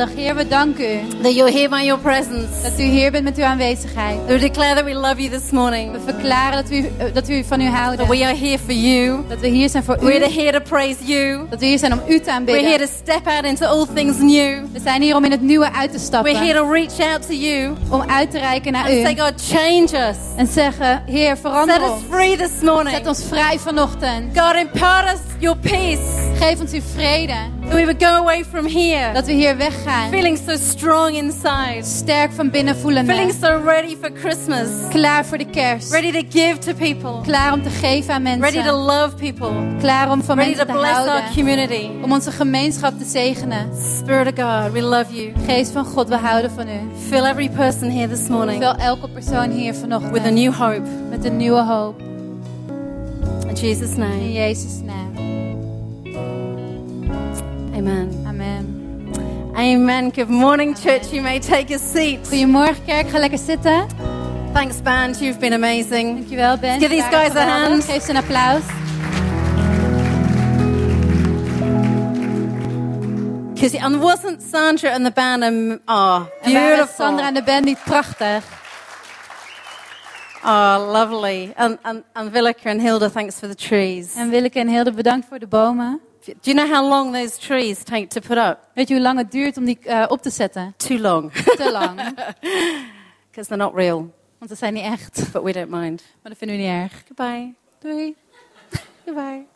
Geweldig. Heer, we danken u that you're here by your presence. dat u hier bent met uw aanwezigheid. We declare that we love you this morning. We verklaren dat we, eh, dat we van u houden. That we are here for you. Dat we hier zijn voor We're u. here to praise you. Dat we hier zijn om u te We're aanbidden. here to step out into all things new. We zijn hier om in het nieuwe uit te stappen. We're here to reach out to you Om uit te reiken naar and say, u. God, change us. En zeggen, Heer, Set verander us ons. free this morning. Zet ons vrij vanochtend. God, impart us your peace. Geef ons uw vrede. That we would go away from here Dat we hier weggaan. feeling so strong inside. Sterk van binnen Feeling voelende. so ready for Christmas. Klaar voor de kerst. Ready to give to people. Klaar om te geven aan Ready to mensen. love people. Klaar om van Ready to mensen te bless our community. Om onze gemeenschap te zegenen. Spirit of God, we love you. Geest van God, we houden van u. Fill every person here this morning Vul elke persoon hier vanochtend with a new hope. met een nieuwe hoop. In Jesus' In name. Jezus' naam. Amen. Amen. Amen. Good morning, church. You may take a seat. Goedemorgen kerk, ga lekker zitten. Thanks, band. You've been amazing. Dankjewel Ben. Give these guys a hand. Geef ze een applaus. Because and wasn't Sandra and the band um, oh En beautiful? Sandra en de band niet prachtig? Oh, lovely. And and and Villeke and Hilda, thanks for the trees. En Willeke en Hilde, bedankt voor de bomen. Do you know how long those trees take to put up? Weet je hoe lang het duurt om die eh, op te zetten? Too long, Te lang. because they're not real. Want ze zijn niet echt. But we don't mind. Maar dat vinden we niet erg. Goodbye. Doei. Goodbye.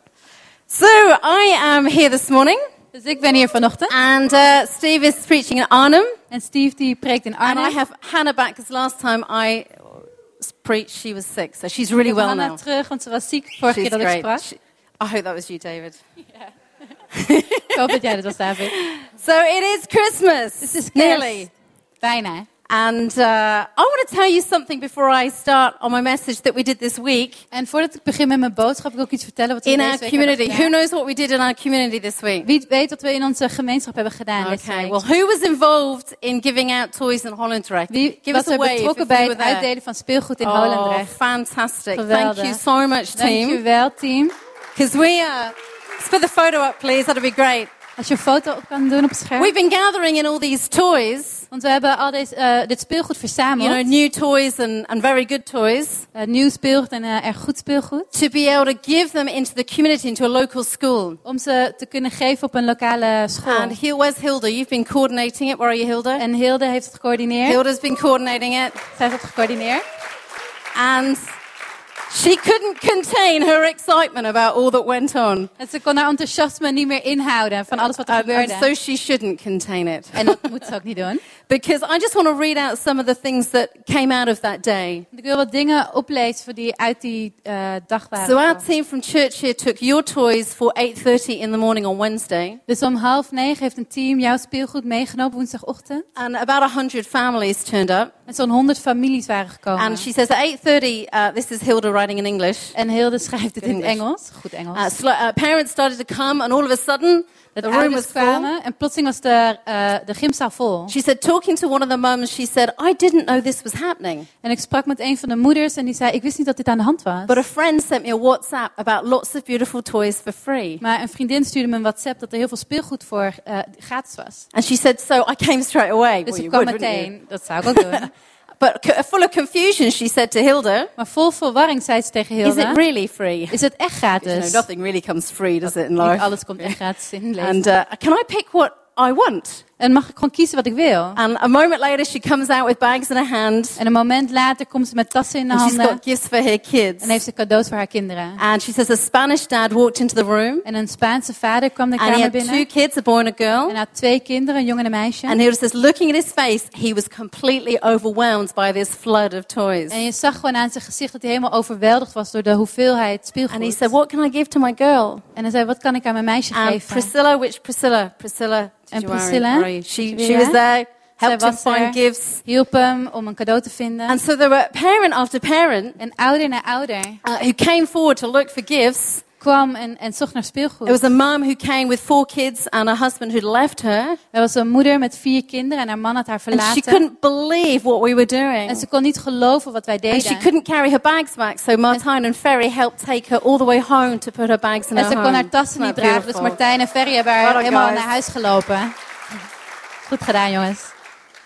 So I am here this morning, Dus ik ben hier vanochtend. and uh, Steve is preaching in Arnhem, En Steve die preekt in Arnhem. and I have Hannah back because last time I preached, she was sick, so she's really well Hanna now. terug, want ze was ziek vorige She's keer dat ik sprak. She- I hope that was you, David. Ik jij dat was, David. So it is Christmas. Het is nearly. Bijna. And uh, I want to tell you something before I start on my message that we did this week En voordat ik begin met mijn boodschap, wil ik iets vertellen wat we in deze our week community. Who knows what we did in our community this week? Wie weet wat we in onze gemeenschap hebben gedaan deze Okay, week? well, who was involved in giving out toys in Hollandrecht? Wie Give was us a er wave betrokken bij het uitdelen van speelgoed in Oh, Holendrecht? fantastic. Geweldig. Thank you so much, team. Dankjewel, team. Because we are, let's put the photo up, please. That'd be great. Als je een foto op kan doen op het scherm. We've been gathering in all these toys, Want we hebben al deze, eh, dit speelgoed verzameld. you know, new toys and, and very good toys, Eh, nieuw speelgoed en eh, erg goed speelgoed. to be able to give them into the community, into a local school. Om ze te kunnen geven op een lokale school. And here, where's Hilda? You've been coordinating it. Where are you, Hilda? En Hilde heeft het gecoördineerd. Hilda's been coordinating it. Zij heeft het gecoördineerd. And she couldn't contain her excitement about all that went on. En ze kon haar enthousiasme niet meer inhouden van alles wat er And, and so she shouldn't contain it. En dat moet ze ook niet doen. Because I just want to read out some of the things that came out of that day. Ik wil wat dingen oplezen die uit die eh dag waren. So our team from church here took your toys for 8.30 in the morning on Wednesday. Dus om half negen heeft een team jouw speelgoed meegenomen woensdagochtend. And about 100 families turned up. En zo'n honderd families waren gekomen. And she says at 8.30, uh, this is Hilda writing in English. En Hilde schrijft het in English. Engels. Goed Engels. Uh, sl- uh, parents started to come and all of a sudden the room was full. en plotseling was de, eh, de gymzaal vol. She said, talking to one of the mums, she said, I didn't know this was happening. En ik sprak met een van de moeders en die zei, ik wist niet dat dit aan de hand was. But a friend sent me a WhatsApp about lots of beautiful toys for free. Maar een vriendin stuurde me een WhatsApp dat er heel veel speelgoed voor eh, gratis was. And she said, so I came straight away. Dus Well, ik kwam would, meteen. Dat zou ik ook doen. But full of confusion, she said to Hilda, Maar vol verwarring zei ze tegen is it really free? Is het echt You know, gratis? nothing really comes free, does it, in Niet life? alles komt echt gratis in leven. And uh, can I pick what I want? En mag ik gewoon kiezen wat ik wil. And a moment later, she comes out with bags in her hand, En een moment later komt ze met tassen in de and she's handen. got gifts for her kids. En heeft ze cadeaus voor haar kinderen. And she says a Spanish dad walked into the room, En een Spaanse vader kwam de and he kamer had binnen. two kids, a boy and a girl. En had twee kinderen, een jongen en een meisje. And Hilda says, looking at his face, he was completely overwhelmed by this flood of toys. En je zag gewoon aan zijn gezicht dat hij helemaal overweldigd was door de hoeveelheid speelgoed. And he said, What can I give to my girl? En hij zei, wat kan ik aan mijn meisje And geven? Priscilla, which Priscilla? Priscilla. Worry? Priscilla? You? She, she was there, helped Zij him was find gifts. Hielp hem om een cadeau te vinden. And so there were parent after parent En ouder na ouder uh, who came forward to look for gifts. kwam en, en zocht naar speelgoed. There was a mum who came with four kids and a husband who'd left her. Er was een moeder met vier kinderen en haar man had haar And she verlaten. couldn't believe what we were doing. En ze kon niet geloven wat wij And she deden. couldn't carry her bags back, so Martijn and Ferry helped take her all the way home to put her bags in En her ze kon home. haar tassen niet dragen, dus? Martijn en Ferry hebben haar helemaal guys. naar huis gelopen. Goed gedaan, jongens.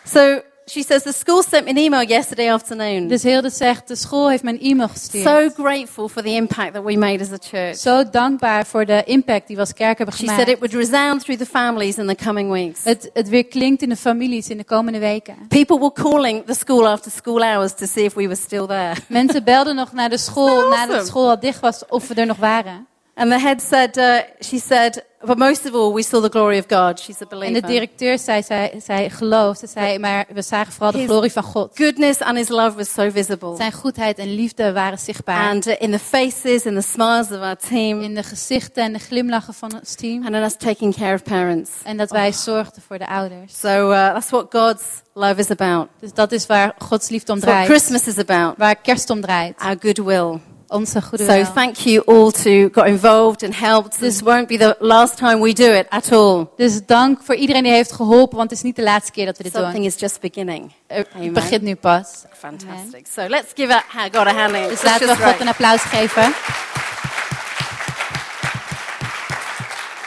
So she says, the school sent me an email yesterday afternoon. Dus Hilde zegt, de school heeft een e-mail gestuurd. So grateful for the impact that we made as a church. Zo dankbaar voor de impact die we als kerk hebben She said it would resound through the families in the coming weeks. het, het weer klinkt in de families in de komende weken. People were calling the school after school hours to see if we were still there. Mensen belden nog naar de school Awesome. nadat de school al dicht was of we er nog waren. And the head said, uh, she said, but most of all, we saw the glory of God. She's a En de believer. directeur zei, zij, zij geloofde, zei, maar we zagen vooral de glorie van God. Goodness and his love was so visible. Zijn goedheid en liefde waren zichtbaar. And in the faces and the smiles of our team, in de gezichten en de glimlachen van ons team. and in us taking care of parents. En dat wij zorgden voor de ouders. So uh, that's what God's love is about. Dus dat is waar Gods liefde om That's what draait. Christmas is about. Waar kerst om draait. Our goodwill. Onze goede So thank you all to got involved and helped. This mm. won't be the last time we do it at all. Dus dank voor iedereen die heeft geholpen, want het is niet de laatste keer dat we dit Something doen. is just beginning. Eh, het Amen. begint nu pas. Fantastic. So let's give a, God a hand. Dus It's laten we God great. een applaus geven.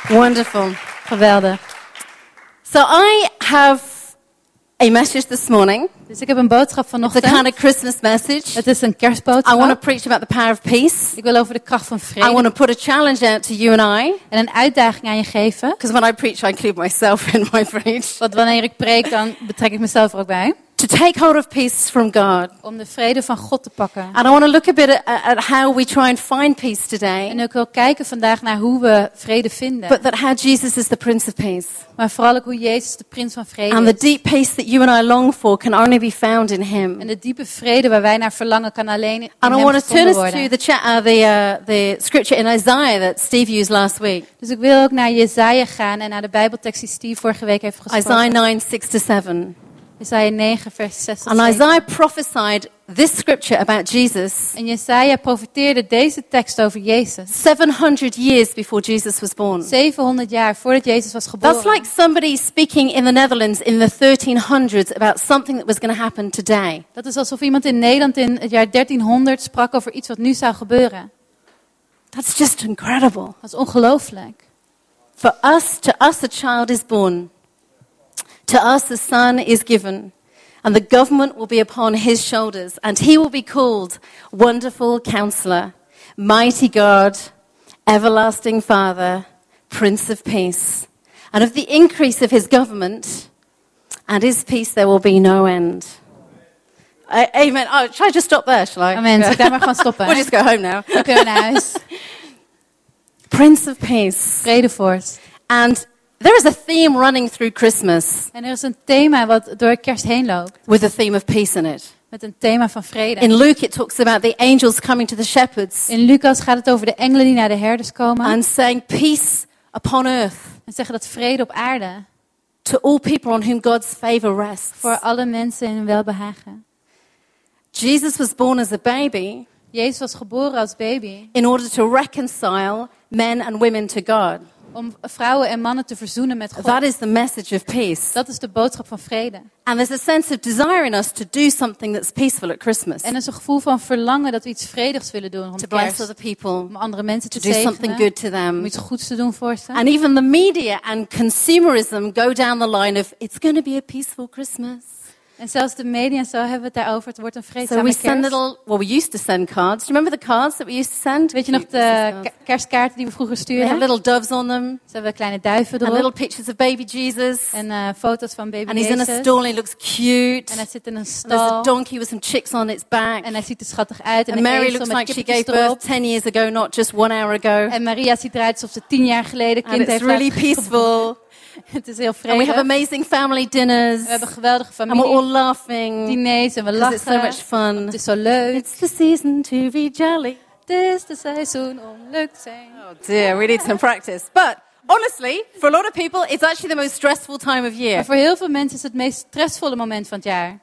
Wonderful. Geweldig. So I have a message this morning. Dus ik heb een boodschap It's a vanochtend. kind of Christmas message. Het is een I want to kerstboodschap. preach about the power of peace. Ik wil over de kracht van I want vrede to put a challenge out to you and I. en een uitdaging aan je geven. Because when I preach, I include myself in my preach. Want wanneer ik preek, dan betrek ik mezelf er ook bij. To take hold of peace from God. Om de vrede van God te pakken. And I want to look a bit at, at how we try and find peace today. En ik wil kijken vandaag naar hoe we vrede vinden. But that how Jesus is the Prince of Peace. Maar vooral ook hoe Jezus de prins van vrede And the is. deep peace that you and I long for can only be found in En Him. de diepe vrede waar wij naar verlangen kan alleen in And I hem want to turn us to the, cha- uh, the, uh, the scripture in Isaiah that Steve used last week. Dus ik wil ook naar Jezaja gaan en naar de Bijbeltekst die Steve vorige week heeft Isaiah gesproken. 9, 6 to 7. Jezaja 9 vers 6 tot And 7. Isaiah prophesied this scripture about Jesus En Jesaja profiteerde deze tekst over Jezus. 700 years before Jesus was born. 700 jaar voordat Jezus was geboren. That's like somebody speaking in the Netherlands in the 1300s about something that was going to happen today. Dat is alsof iemand in Nederland in het jaar 1300 sprak over iets wat nu zou gebeuren. That's just incredible. Dat is ongelooflijk. For us, to us a child is born. To us the son is given. And the government will be upon his shoulders. And he will be called Wonderful Counselor, Mighty God, Everlasting Father, Prince of Peace. And of the increase of his government and his peace there will be no end. I, amen. Oh, shall I just stop there, shall I? Amen. Ik daar maar gewoon stoppen? We'll just go home now. We naar huis. Prince of Peace. Vredevorst. And there is a theme running through Christmas En er is een thema wat door kerst heen loopt. with a theme of peace in it. Met een thema van vrede. In Luke, it talks about the angels coming to the shepherds In Lucas gaat het over de engelen die naar de herders komen. and saying, Peace upon earth En zeggen dat vrede op aarde. to all people on whom God's favor rests. Voor alle mensen in hun welbehagen. Jesus was born as a baby Jezus was geboren als baby. in order to reconcile men and women to God. Om vrouwen en mannen te verzoenen met God. That is the message of peace. Dat is de boodschap van vrede. And there's a sense of desire in us to do something that's peaceful at Christmas, En er is een gevoel van verlangen dat we iets vredigs willen doen to rond bless kerst. other people, Om andere mensen te to do something good to Om them. iets goeds te doen voor ze. And even the media and consumerism go down the line of it's going to be a peaceful Christmas. En zelfs de media en zo hebben we het daarover. Het wordt een So vreedzame we send kerst. little, well, we used to send cards. Do you remember the cards that we used to send? Weet je nog de kerstkaarten die we vroeger They have stuurden? little doves on them Ze hebben kleine duiven and little erop. pictures of baby Jesus. En eh, foto's van baby And he's in a Jezus. stall and he looks cute. En hij zit in een And there's a stal. donkey with some chicks on its back. En hij ziet er schattig uit. En And Mary looks like she gave birth erop. 10 years ago, not just one hour ago. En Maria ziet eruit alsof ze tien jaar geleden And kind it's heeft really peaceful. Het is heel And we have amazing family dinners. We hebben geweldige And we're all familie laughing. diners en we Because it's so lachen. much fun. Het is zo leuk. It's the season to be jolly. Het is de seizoen om leuk te zijn. Oh dear, we need some practice. But honestly, for a lot of people, it's actually the most stressful time of year. Maar voor heel veel mensen is het het meest stressvolle moment van het jaar.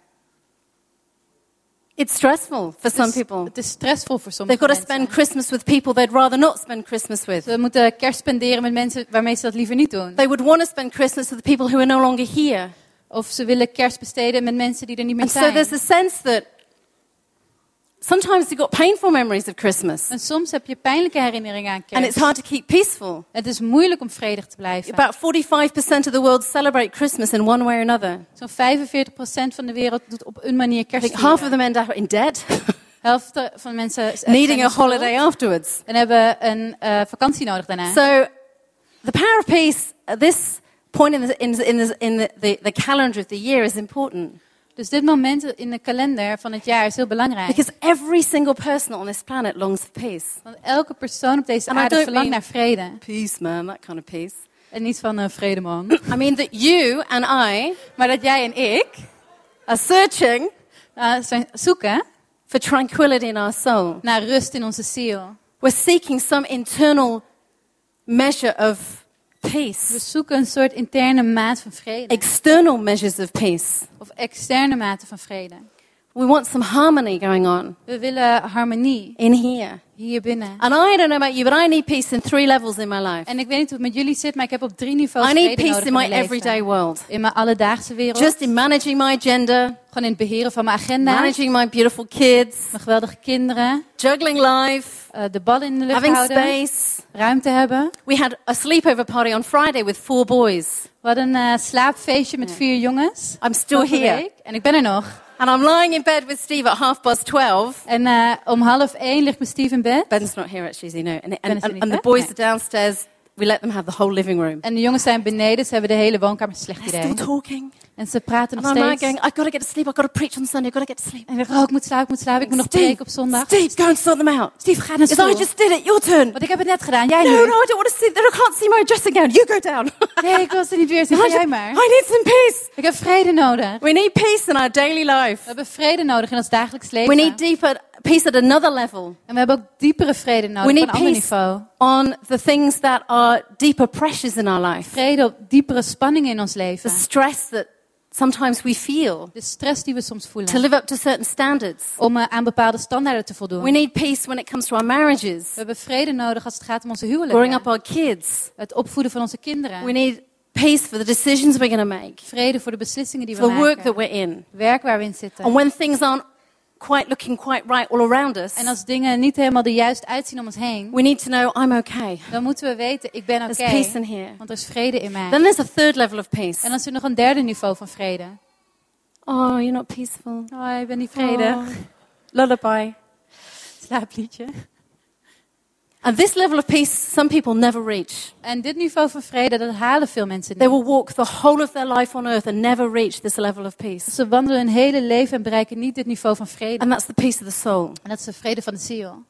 It's stressful for some people. Het is stressvol voor They've got to mensen. spend Christmas with people they'd rather not spend Christmas with. Ze moeten kerst spenderen met mensen waarmee ze dat liever niet doen. They would want to spend Christmas with the people who are no longer here. Of ze willen kerst besteden met mensen die er niet meer And so there's a sense that sometimes you've got painful memories of Christmas. En soms heb je pijnlijke herinneringen aan And it's hard to keep peaceful. Het is moeilijk om vredig te blijven. About 45% of the world celebrate Christmas in one way or another. Zo'n 45% van de wereld doet op een manier kerst think half of them end up in debt, helft van mensen needing a schuld holiday afterwards. en hebben een eh, vakantie nodig daarna. So, the power of peace at this point in the, in the, in the, in the, the calendar of the year is important. Dus dit moment in de kalender van het jaar is heel belangrijk. Because every single person on this planet longs for peace. Want elke persoon op deze And aarde verlangt naar vrede. Peace, man, that kind of peace. En niet van een vrede man. I mean that you and I maar dat jij en ik are searching eh, zijn zoeken for tranquility in our soul. naar rust in onze ziel. We're seeking some internal measure of We peace, zoeken een soort interne maat van vrede. external measures of peace. Of externe maten van vrede. We want some harmony going on We willen harmonie in here. Hier binnen. And I don't know about you, but I need peace in three levels in my life. En ik weet niet hoe het met jullie zit, maar ik heb op drie niveaus I need peace nodig in my mijn everyday leven. world. In mijn alledaagse wereld. Just in managing my agenda, Gewoon in het beheren van mijn agenda. managing my beautiful kids, Mijn geweldige kinderen. juggling life, eh, de bal in de lucht having houden. space. Ruimte hebben. We had a sleepover party on Friday with four boys. We hadden een eh, slaapfeestje met vier jongens. I'm still here. week. En ik ben er nog. And I'm lying in bed with Steve at half past 12. En eh, om half één ligt mijn Steve in bed. Ben's not here actually, as you know. And, and, and, and the boys are downstairs. We let them have the whole living room. En de jongens zijn beneden. Ze hebben de hele woonkamer. Slecht They're idee. still talking. En ze praten nog I'm steeds. going, I've got to get to sleep. I've got to preach on Sunday. I've got to get to sleep. En ik oh, ik moet slapen, ik moet slapen. Ik moet nog preken op zondag. Steve, go and sort them out. Steve, ga naar Yes, I school. just did it. Your turn. Want ik heb het net gedaan. Jij No, nu. no, I don't want to see. I can't see my dressing gown. You go down. Nee, ik was er niet weer. I, ga just- jij maar. I need some peace. Ik heb vrede nodig. We need peace in our daily We life. hebben vrede nodig in ons dagelijks leven. We need deeper peace at another level. En we hebben ook diepere vrede nodig We op need een ander niveau. on the things that are deeper pressures in our life. Vrede op diepere spanningen in ons The leven. stress that sometimes we feel De stress die we soms to voelen. live up to certain standards. Om eh, aan bepaalde standaarden te voldoen. We need peace when it comes to our marriages, We hebben vrede nodig als het gaat om onze growing huwelijken. up our kids. Het opvoeden van onze We kinderen. need peace for the decisions we're going to make, Vrede voor de beslissingen die we for the work that maken. we're in. Werk waar we in And zitten. when things aren't quite looking quite right all around us, En als dingen niet helemaal er juist uitzien om ons heen. we need to know I'm okay. Dan moeten we weten, ik ben oké. There's peace in here. Want er is vrede in mij. Then there's a third level of peace. En dan is er nog een derde niveau van vrede. Oh, you're not peaceful. Oh, ik ben niet vredig. Oh. Lullaby. Slaapliedje. And this level of peace, some people never reach. En dit niveau van vrede, dat halen veel mensen They niet. will walk the whole of their life on earth and never reach this level of peace. Ze wandelen hun hele leven en bereiken niet dit niveau van vrede. And that's the peace of the soul. En dat is de vrede van de ziel.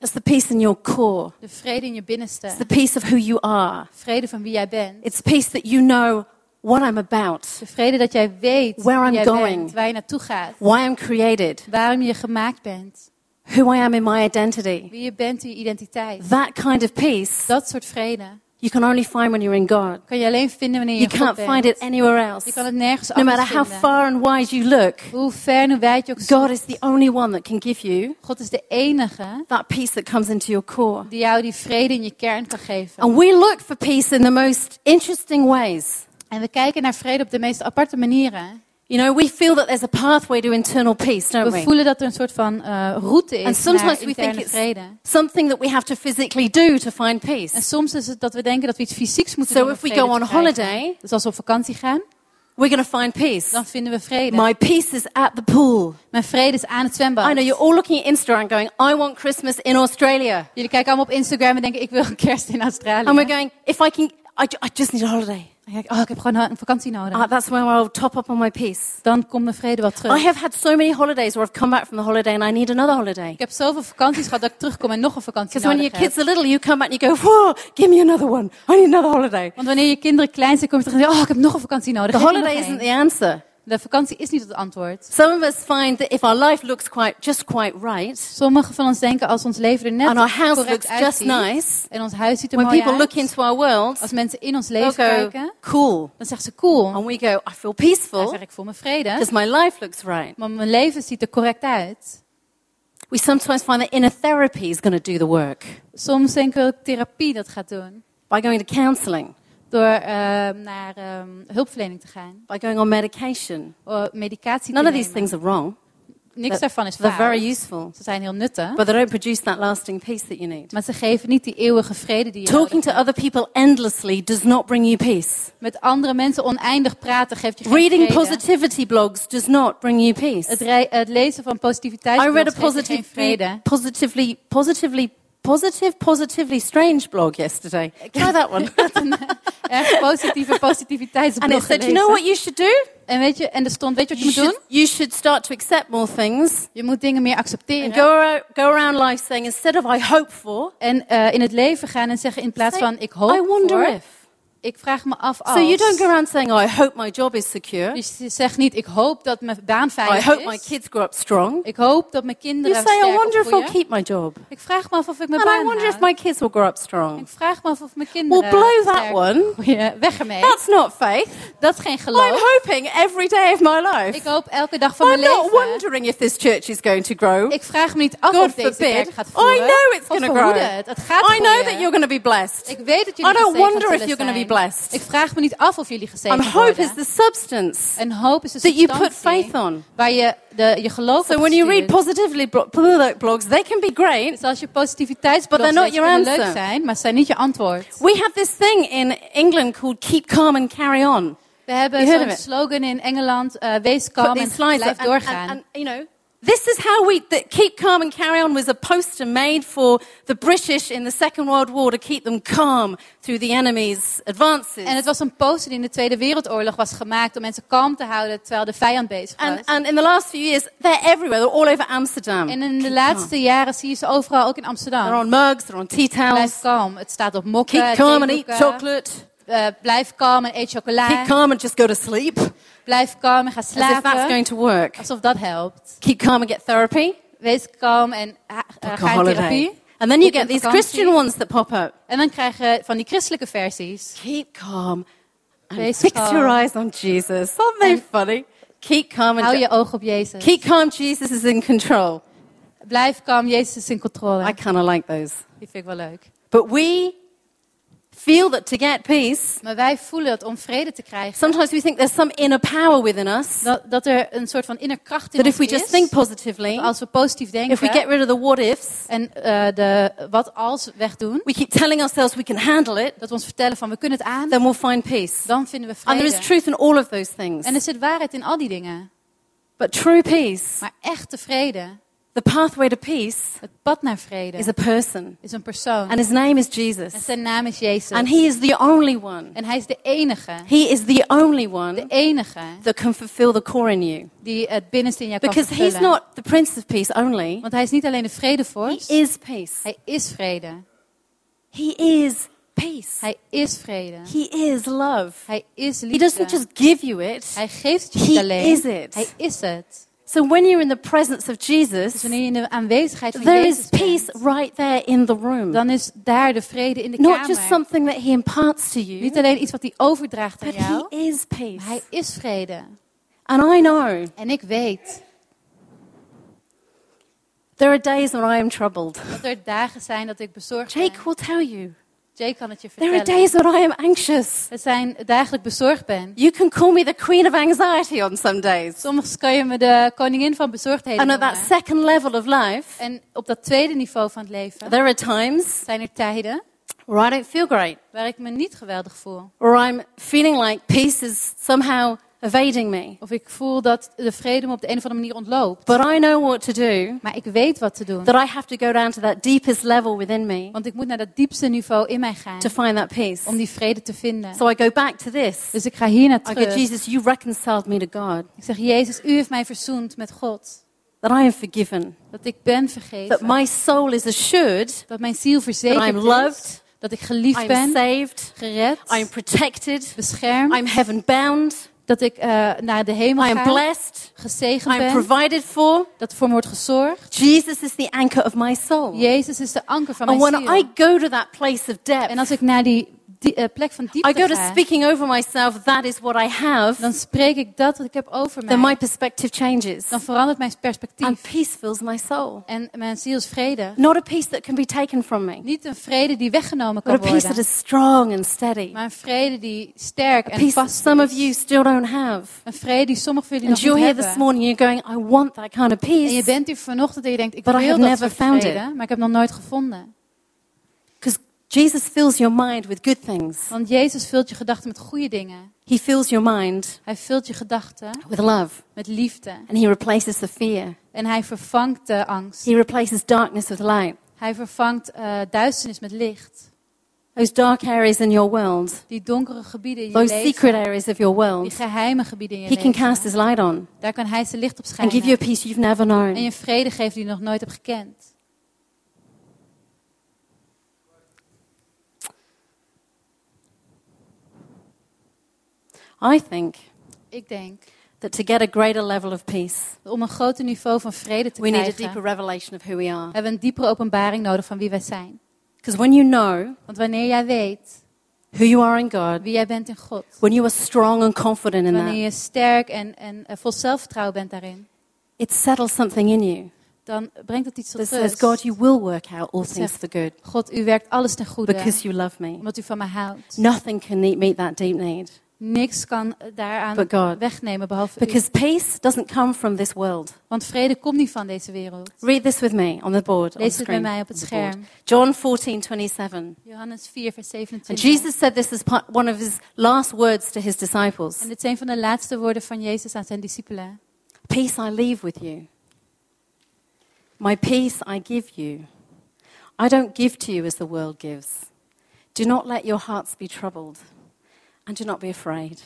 It's the peace in your core. De vrede in je binnenste. It's the peace of who you are. Vrede van wie jij bent. It's peace that you know what I'm about, De vrede dat jij weet Where I'm going. bent, waar je naartoe gaat. why I'm created, Waarom je gemaakt bent. Who I am in my identity. Wie je bent in je identiteit. That kind of peace Dat soort vrede you can only find when you're in God. kan je alleen vinden wanneer je You in God can't bent. find it anywhere else. Je kan het nergens No anders matter how vinden. far and wide you look, Hoe ver en hoe wijd je ook God is the only one that can give you God is de enige that peace that comes into your core. die jou die vrede in je kern kan geven. And we look for peace in the most interesting ways. En we kijken naar vrede op de meest aparte manieren. You know, we feel that there's a pathway to internal peace, don't We we? voelen dat er een soort van eh, route And sometimes we think it's vrede. something that we have to physically do to find En peace. soms is het dat we denken dat we iets fysieks moeten So doen om if we go on holiday, Dus als we op vakantie gaan, we're going to find peace. dan vinden we vrede. My peace is at the pool. Mijn vrede is aan het zwembad. I know you're all looking at Instagram going, I want Christmas in Australia. Jullie kijken allemaal op Instagram en denken, ik wil een kerst in Australië. And we're going, if I can, I, I just need a holiday. Ik, oh, ik heb gewoon een vakantie nodig. Ah, that's where I'll top up on my peace. Dan komt mijn vrede wel terug. I have had so many holidays where I've come back from the holiday and I need another holiday. Ik heb zoveel vakanties gehad dat ik terugkom en nog een vakantie Because when nodig your heb. kids are little, you come back and you go, whoa, give me another one. I need another holiday. Want wanneer je kinderen klein zijn, kom je terug en je, oh, ik heb nog een vakantie nodig. The holiday isn't the answer. De vakantie is niet het antwoord. Some of us find that if our life looks quite, just quite right, Sommigen van ons denken als ons leven er net and our house correct looks just nice, en ons huis ziet er when mooi people uit. look into our world, Als mensen in ons leven go, kijken, cool. dan zeggen ze cool. And we go, I feel Dan peaceful zeg ik voor mijn vrede, because my life looks right. maar mijn leven ziet er correct uit. We sometimes find that inner therapy is going to do the work Soms denken we dat therapie dat gaat doen. by going to counseling, Door ehm, naar ehm, hulpverlening te gaan. by going on medication. Of medicatie None te of these nemen. things are wrong. niks daarvan is They're very fout. useful, Ze zijn heel nuttig. but they don't produce that lasting peace that you need. Maar ze geven niet die eeuwige vrede die je Talking to nodig hebt. other people endlessly does not bring you peace. Met andere mensen oneindig praten geeft je geen Reading vrede. positivity blogs does not bring you peace. Het, rei- het lezen van positiviteitsblogs geeft je geen vrede. positively, positively, positive, positively strange blog yesterday. Try that one. Erg positieve And positiviteitsblog it said, you know what you should do? En weet je, en er stond, weet je wat je You moet should, doen? you should start to accept more things Je moet dingen meer and accepteren. go, go around life saying, instead of I hope for, En eh, in het leven gaan en zeggen in plaats say, van ik hoop I wonder voor, if. Ik vraag me af als. So you don't go around saying, oh, I hope my job is secure. Dus je zegt niet ik hoop dat mijn baan I veilig hope is. my kids grow up strong. Ik hoop dat mijn You kinderen say, I sterk wonder if I'll opgroeien. keep my job. Ik vraag me af of ik mijn And I baan wonder if houd. my kids will grow up strong. Ik vraag me af of mijn Well, kinderen blow that one. opgroeien. Weg ermee. That's not faith. Dat is geen I'm geloof. hoping every day of my life. Ik hoop elke dag van I'm mijn not leven. wondering if this church is going to grow. Ik vraag me niet af God of deze forbid. kerk gaat I groeien. know it's gonna verhoede grow. het. Het gaat I know groeien. that you're going to be blessed. Ik weet dat I jullie don't gezegend wonder if you're going to be zijn. Blessed. Ik vraag me niet af of jullie gezegend And hope worden. is the substance En hoop is de that you put substantie faith on. waar je de, je geloof So when you read positively blo- blogs, they can be great. Dus als je But positiviteitsblogs they're not leest, your kunnen leuk answer. zijn, maar ze zijn niet je antwoord. We have this thing in England called keep calm and carry on. We hebben zo'n slogan in Engeland, eh, wees kalm en blijf doorgaan. and, and, you know, this is how we, the, keep calm and carry on was a poster made for the British in the Second World War to keep them calm through the enemy's advances. en het was een poster die in de Tweede Wereldoorlog was gemaakt om mensen kalm te houden terwijl de vijand bezig was. And, and in the last few years, they're everywhere. They're all over Amsterdam. en in de laatste jaren zie je ze overal, ook in. Amsterdam. They're on mugs, they're on tea Blijf towels. kalm. Het staat op mokken, Keep calm and eat chocolate. Eh, blijf kalm en eet chocola. Keep calm and just go to sleep. As Blijf kalm en ga if that's slapen. going to work. Alsof dat helpt. Keep calm and get therapy. Wees kalm en Book ga in therapie. And then you get these. Christian ones that pop up. En dan krijg je van die christelijke versies. Keep calm and Wees fix kalm. your eyes on Jesus. Aren't they funny? Keep calm and Hou je oog op Jezus. keep calm. Jesus is in control. Blijf kalm, Jezus is in controle. I kind of like those. Die vind ik wel leuk. But we feel that to get peace, Maar wij voelen dat om vrede te krijgen, sometimes we think there's some inner power within us dat, dat er een soort van innerkracht in that ons if we is. just think positively, als we positief denken if we get rid of the what ifs, en eh, de wat als wegdoen, we keep telling ourselves we can handle it, dat we ons vertellen van we kunnen het aan, then we'll find peace. dan vinden we And there vrede. is truth in all of those things. En er zit waarheid in al die dingen. But true peace, Maar echte vrede, the pathway to peace, het pad naar vrede, is a person. is een persoon. And his name is En Jesus. zijn naam is Jezus. And he is the only one. En hij is de enige, He is the only de one enige that can fulfill the core in you. die het binnenste in jou kan Because he's not the Prince of Peace only, Want hij is niet alleen de he is peace. hij is vrede. He is peace. Hij is vrede. He is love. Hij is He doesn't just give you it. Hij geeft het je He niet alleen. is it. Hij is het. So when you're in the presence of Dus Jesus, wanneer je in de aanwezigheid van there is Jezus peace bent, right there in the room. dan is daar de vrede in de Not kamer. just something that he imparts to Niet you, alleen iets wat hij overdraagt aan but jou, he is maar peace. hij is vrede. And I know En ik weet there are days when I am troubled. dat er dagen zijn dat ik bezorgd Jake ben. will tell you. Jay kan het je There are vertellen. days when I am anxious. Er zijn dagen dat ik bezorgd ben. You can call me the queen of anxiety on some days. Soms kan je me de koningin van bezorgdheden And at that noemen. second level of life, En op dat tweede niveau van het leven there are times zijn er tijden where I don't feel great, waar ik me niet geweldig voel. or I'm feeling like peace is somehow evading me. Of ik voel dat de vrede me op de een of andere manier ontloopt. But I know what to do, Maar ik weet wat te doen. that I have to go down to that deepest level within me Want ik moet naar dat diepste niveau in mij gaan to find that peace. om die vrede te vinden. So I go back to this. Dus ik ga hier naar I go, terug. Jesus, you reconciled me to God, Ik zeg, Jezus, u heeft mij verzoend met God. that I am forgiven, Dat ik ben that vergeven. my soul is assured Dat mijn ziel that verzekerd I'm is. loved, Dat ik geliefd I'm ben. saved, Gered. I'm protected, Beschermd. I'm heaven bound, Dat ik eh, naar de hemel I am ga. blessed, Gezegend I'm ben. provided for. Dat voor me wordt gezorgd. Jesus is the anchor of my soul. Jezus is de anker van And mijn when ziel. I go to that place of En depth, als ik naar die die, eh, plek van I diepte go to speaking over myself, that is what I have, dan spreek ik dat wat ik heb over then my mij. perspective changes. Dan verandert mijn And perspectief. peace fills my soul. En mijn ziel is vrede. Not a peace that can be taken from me, Niet een vrede die weggenomen but a kan peace that worden. is strong and steady. Maar een vrede die sterk A en peace vast some of is. you still don't have. Een vrede die sommigen van jullie And nog you're niet here this hebben. morning, you're going, I want that kind of En je peace. bent hier vanochtend en je denkt, ik But I wil dat never soort found vrede, maar ik heb nog nooit gevonden. Jesus fills your mind with good things. Want Jezus vult je gedachten met goede dingen. He fills your mind Hij vult je gedachten with love. met liefde. And he replaces the fear. En hij vervangt de angst. He replaces darkness with light. Hij vervangt eh, duisternis met licht. Those dark areas in your world, Die donkere gebieden in je those leven. secret areas of your Die world, geheime gebieden in je he can leven. cast his light on Daar kan hij zijn licht op and give you schijnen. a peace you've never En known. je vrede geeft die je nog nooit hebt gekend. I think Ik denk that to get a greater level of peace, om een groter niveau van vrede te we need a krijgen, deeper revelation of who we are. hebben we een diepere openbaring nodig van wie wij zijn. Because when you know Want wanneer jij weet who you are in God, wie jij bent in God, when you are strong and confident in wanneer that, je sterk en, en vol zelfvertrouwen bent daarin, it settles something in you dan brengt het iets tot says, rust. God, you will work out all things for good God, u werkt alles ten goede, because you love me. omdat u van me houdt. Nothing can meet that deep need Niks kan daaraan but God. wegnemen behalve u. Because peace doesn't come from this world. Want vrede komt niet van deze wereld. Read this with me on the board. Lees het met mij op het On the board. scherm. John 14, 27. Johannes 4, vers And 27. Jesus said this as one of his last words to his disciples En dit zijn van de laatste woorden van Jezus aan zijn discipelen. Peace I leave with you. My peace I give you. I don't give to you as the world gives. Do not let your hearts be troubled, and do not be afraid.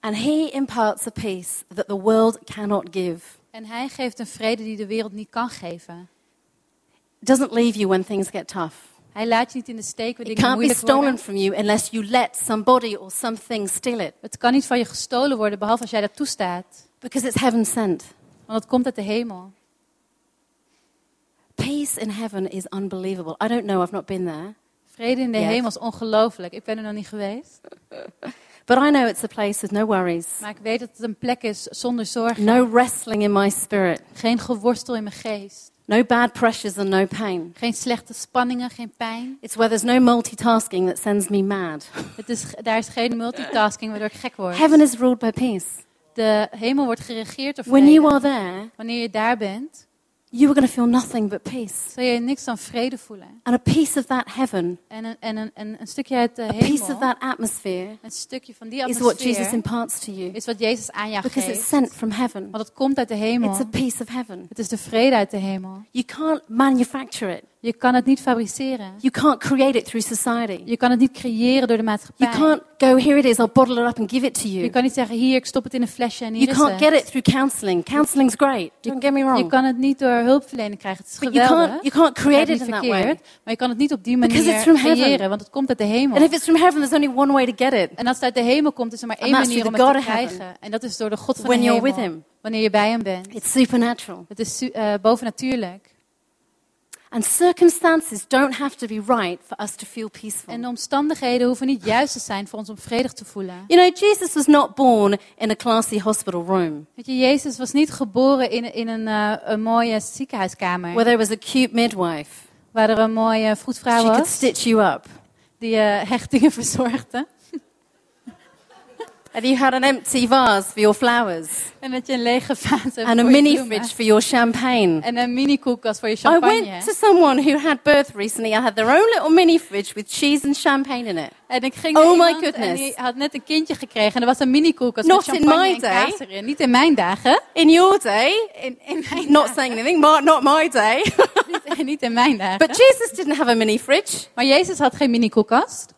And he imparts a peace that the world cannot give. En hij geeft een vrede die de wereld niet kan geven. It doesn't leave you when things get tough. Hij laat je niet in de steek wanneer It dingen can't be moeilijk stolen worden. from you unless you let somebody or something steal it, Het kan niet van je gestolen worden, behalve als jij dat toestaat. because it's heaven sent. Want het komt uit de hemel. Peace in heaven is unbelievable. I don't know, I've not been there. Vrede in de Yes. hemel is ongelooflijk. Ik ben er nog niet geweest. But I know it's a place with no worries, Maar ik weet dat het een plek is zonder zorgen. no wrestling in my spirit, Geen geworstel in mijn geest. no bad pressures and no pain. Geen slechte spanningen, geen pijn. It's where there's no multitasking that sends me mad. Het is, daar is geen multitasking waardoor ik gek word. Heaven is ruled by peace. De hemel wordt geregeerd door When you are vrede. there, Wanneer je daar bent, you were going to feel nothing but peace. zul je niks dan vrede voelen. And a piece of that heaven, En een, en een, een, stukje uit de a piece of that atmosphere, een stukje van die is what Jesus imparts to you. is wat Jezus aan jou Because it's sent from heaven. Want het komt uit de hemel. It's a piece of heaven. Het is de vrede uit de hemel. You can't manufacture it. Je kan het niet fabriceren. You can't create it through society. Je kan het niet creëren door de maatschappij. You can't go, here it is, I'll bottle it up and give it to Je you. kan niet zeggen, hier, ik stop het in een flesje en hier You can't het. get it through counseling. Counseling's great. Don't get me Je wrong. kan het niet door hulpverlening krijgen. Het is you geweldig. can't, you can't create it in that way. maar je kan het niet op die Because manier it's from heaven. creëren, want het komt uit de hemel. And if it's from heaven, there's only one way to get it. En als het uit de hemel komt, is er maar één manier om het te krijgen. En dat is door de God van When de you're hemel. with him. Wanneer je bij hem bent. It's supernatural. Het is eh, bovennatuurlijk. And circumstances don't have to be right for us to feel peaceful. En de omstandigheden hoeven niet juist te zijn voor ons om vredig te voelen. You know, Jesus was not born in a classy hospital room Weet je, Jezus was niet geboren in, in een, eh, een mooie ziekenhuiskamer. where there was a cute midwife. Waar er een mooie vroedvrouw She could was. stitch you up. Die eh, hechtingen verzorgde. And you had an empty vase for your flowers. En dat je een lege vaat hebt And a voor je mini bloemen. fridge for your champagne. En een mini koelkast voor je I champagne. went to someone who had birth recently. I had their own little mini fridge with cheese and champagne in it. En ik ging Oh my iemand goodness. en die had net een kindje gekregen. En er was een mini koelkast Not met in champagne my en day. kaas erin. Niet in mijn dagen. In your day, In, in mijn not dagen. saying anything, maar- not my day. Niet, niet in mijn dagen. but Jesus didn't have a mini fridge. maar Jezus had geen mini koelkast.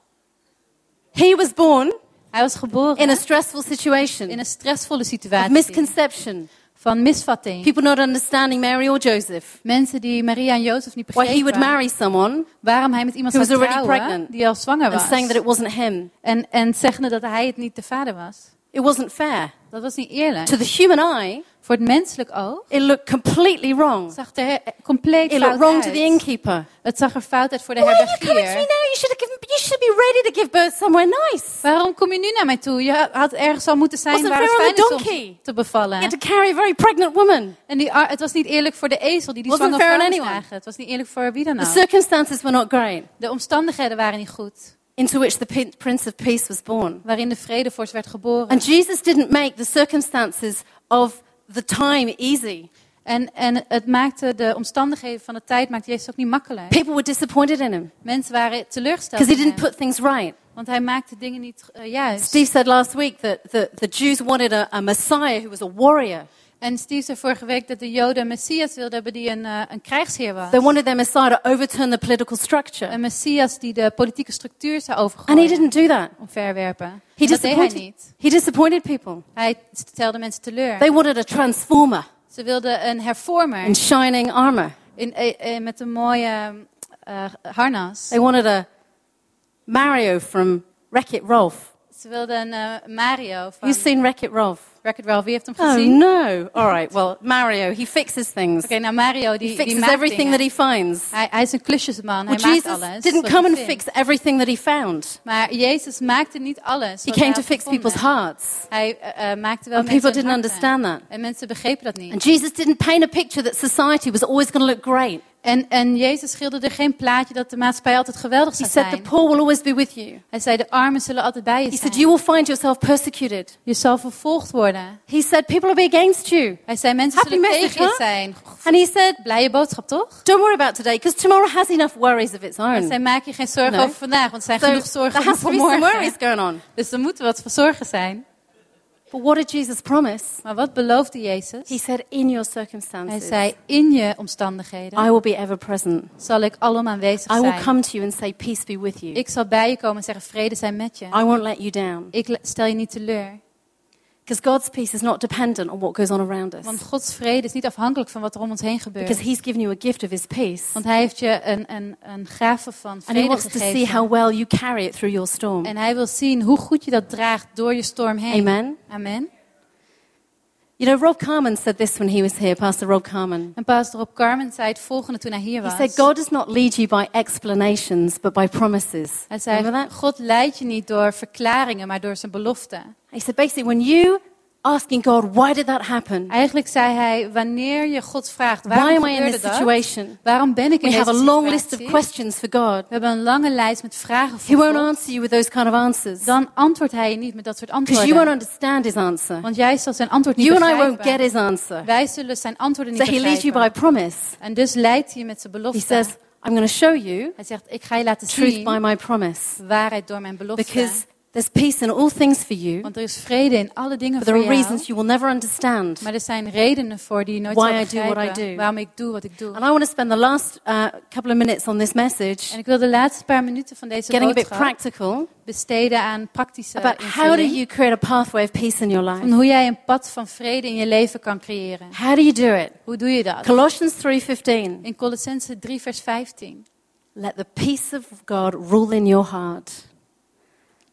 He was born Hij was geboren in a stressful situation in een stressvolle of situatie. misconception. Van misvatting. People not understanding Mary or Joseph. Mensen die Maria en Jozef niet Why he would begrepen. marry someone Waarom hij met iemand zou trouwen pregnant. die al zwanger and was. saying that it wasn't him. En, en zeggende dat hij het niet de vader was. It wasn't fair. Dat was niet eerlijk. To the human eye, Voor het menselijk oog it looked completely wrong. zag er compleet It fout looked wrong to the innkeeper. Het zag er fout uit voor de are you herbergier. now? You should, given, you should be ready to give birth somewhere nice. Waarom kom je nu naar mij toe? Je had ergens al moeten zijn Wasn't waar het fijn the om te bevallen. You had to carry a very pregnant woman. En die, het was niet eerlijk voor de ezel die die Wasn't zwanger vrouw dragen. Het was niet eerlijk voor wie dan The ook. circumstances were not great. De omstandigheden waren niet goed. Into which the Prince of Peace was born. Waarin de vredevorst werd geboren. And Jesus didn't make the circumstances of the time easy. En, en het maakte de omstandigheden van de tijd maakte Jezus ook niet makkelijk. People were disappointed in him Mensen waren teleurgesteld because he in didn't hem, put things right. want hij maakte dingen niet eh, juist. Steve said last week that the, the Jews wanted a, a Messiah who was a warrior. En Steve zei vorige week dat de Joden een Messias wilden hebben die een, eh, een krijgsheer was. They wanted their Messiah to overturn the political structure. Een Messias die de politieke structuur zou And he overgooien, didn't do that. omverwerpen. He En dat deed hij niet. he disappointed people. Hij stelde mensen teleur. They wanted a transformer Ze wilden een hervormer in shining armor. in, eh, eh, met een mooie eh, harnas. They wanted a Mario from Wreck It Ralph. Ze wilden een eh, Mario van You've seen Wreck It Ralph? Wreck-It Ralph. Wie heeft hem Oh no! All right. Well, Mario, he fixes things. Okay, now Mario He die, die fixes everything that he finds. Hij, hij is een klusjesman. Well, hij Jesus alles. didn't come and fix everything that he found. Maar Jezus maakte niet alles. He came to fix gevonden. people's hearts. Hij eh, eh, maakte wel And people didn't understand that. En mensen begrepen dat niet. And Jesus didn't paint a picture that society was always going to look great. En, en Jezus schilderde er geen plaatje dat de maatschappij altijd geweldig He zou said, The zijn. poor will always be with you. Hij zei, de armen zullen altijd bij je He zijn. said, You will find yourself persecuted. Je zal vervolgd worden. He said, People will be against you. Hij zei, mensen Happy zullen message, tegen je huh? zijn. And he said, Blije boodschap, toch? Don't worry about today, because tomorrow has enough worries of its Hij zei, own. maak je geen zorgen Nee. over vandaag, want er zijn So genoeg there zorgen has to voor be some worries morgen. going on. Dus er moeten wat voor zorgen zijn. But what did Jesus promise? Maar wat beloofde Jezus? He said, In your Hij circumstances, zei, in je omstandigheden I will be ever present. zal ik allemaal aanwezig I will zijn. come to you and say, Peace be with you. Ik zal bij je komen en zeggen, vrede zijn met je. I won't let you down. Ik stel je niet teleur. Because God's peace is not dependent on what goes on around us. Want Gods vrede is niet afhankelijk van wat er om ons heen gebeurt. Because He's given you a gift of His peace. Want hij heeft je een, een, een gave van And He vrede wants to see gegeven. how well you carry it through your storm. En hij wil zien hoe goed je dat draagt door je storm heen. Amen. Amen. You know, Rob Carmen said this when he was here, Pastor Rob Carmen. En pastor Rob Carmen zei het volgende toen hij hier He said, God does not lead you by explanations, but by promises. hij zei, God leidt je niet door verklaringen, maar door zijn belofte. He said, basically, when you asking God, why did that happen? Eigenlijk zei hij, wanneer je God vraagt, Why waarom am I in this dat? situation? Waarom ben ik in We deze have a long list of situatie? questions for God. We hebben een lange lijst met vragen He voor won't God. answer you with those kind of answers. Dan antwoordt hij je niet met dat soort Because you won't antwoorden. understand his answer. Want jij zal zijn antwoord niet You and I won't begrijpen. get his answer. Wij zullen zijn antwoorden niet So he leads you by begrijpen. promise. En dus leidt hij je met zijn He belofte. says, I'm going to show you Hij zegt, ik ga je laten truth by zien my promise. waarheid door mijn belofte. Because there's peace in all things for you, Want er is vrede in alle dingen voor there are jou. reasons you will never understand. Maar er zijn redenen voor die je nooit Why zal I do what I do. Waarom ik doe wat ik doe. And I want to spend the last uh, couple of minutes on this message En ik wil de laatste paar minuten van deze getting a bit boodschap practical besteden aan praktische about how do you create a pathway of peace in your Van life. hoe jij een pad van vrede in je leven kan creëren. How do you do it? Hoe doe je dat? Colossians 3:15. In Colossense 3 vers 15. Let the peace of God rule in your heart.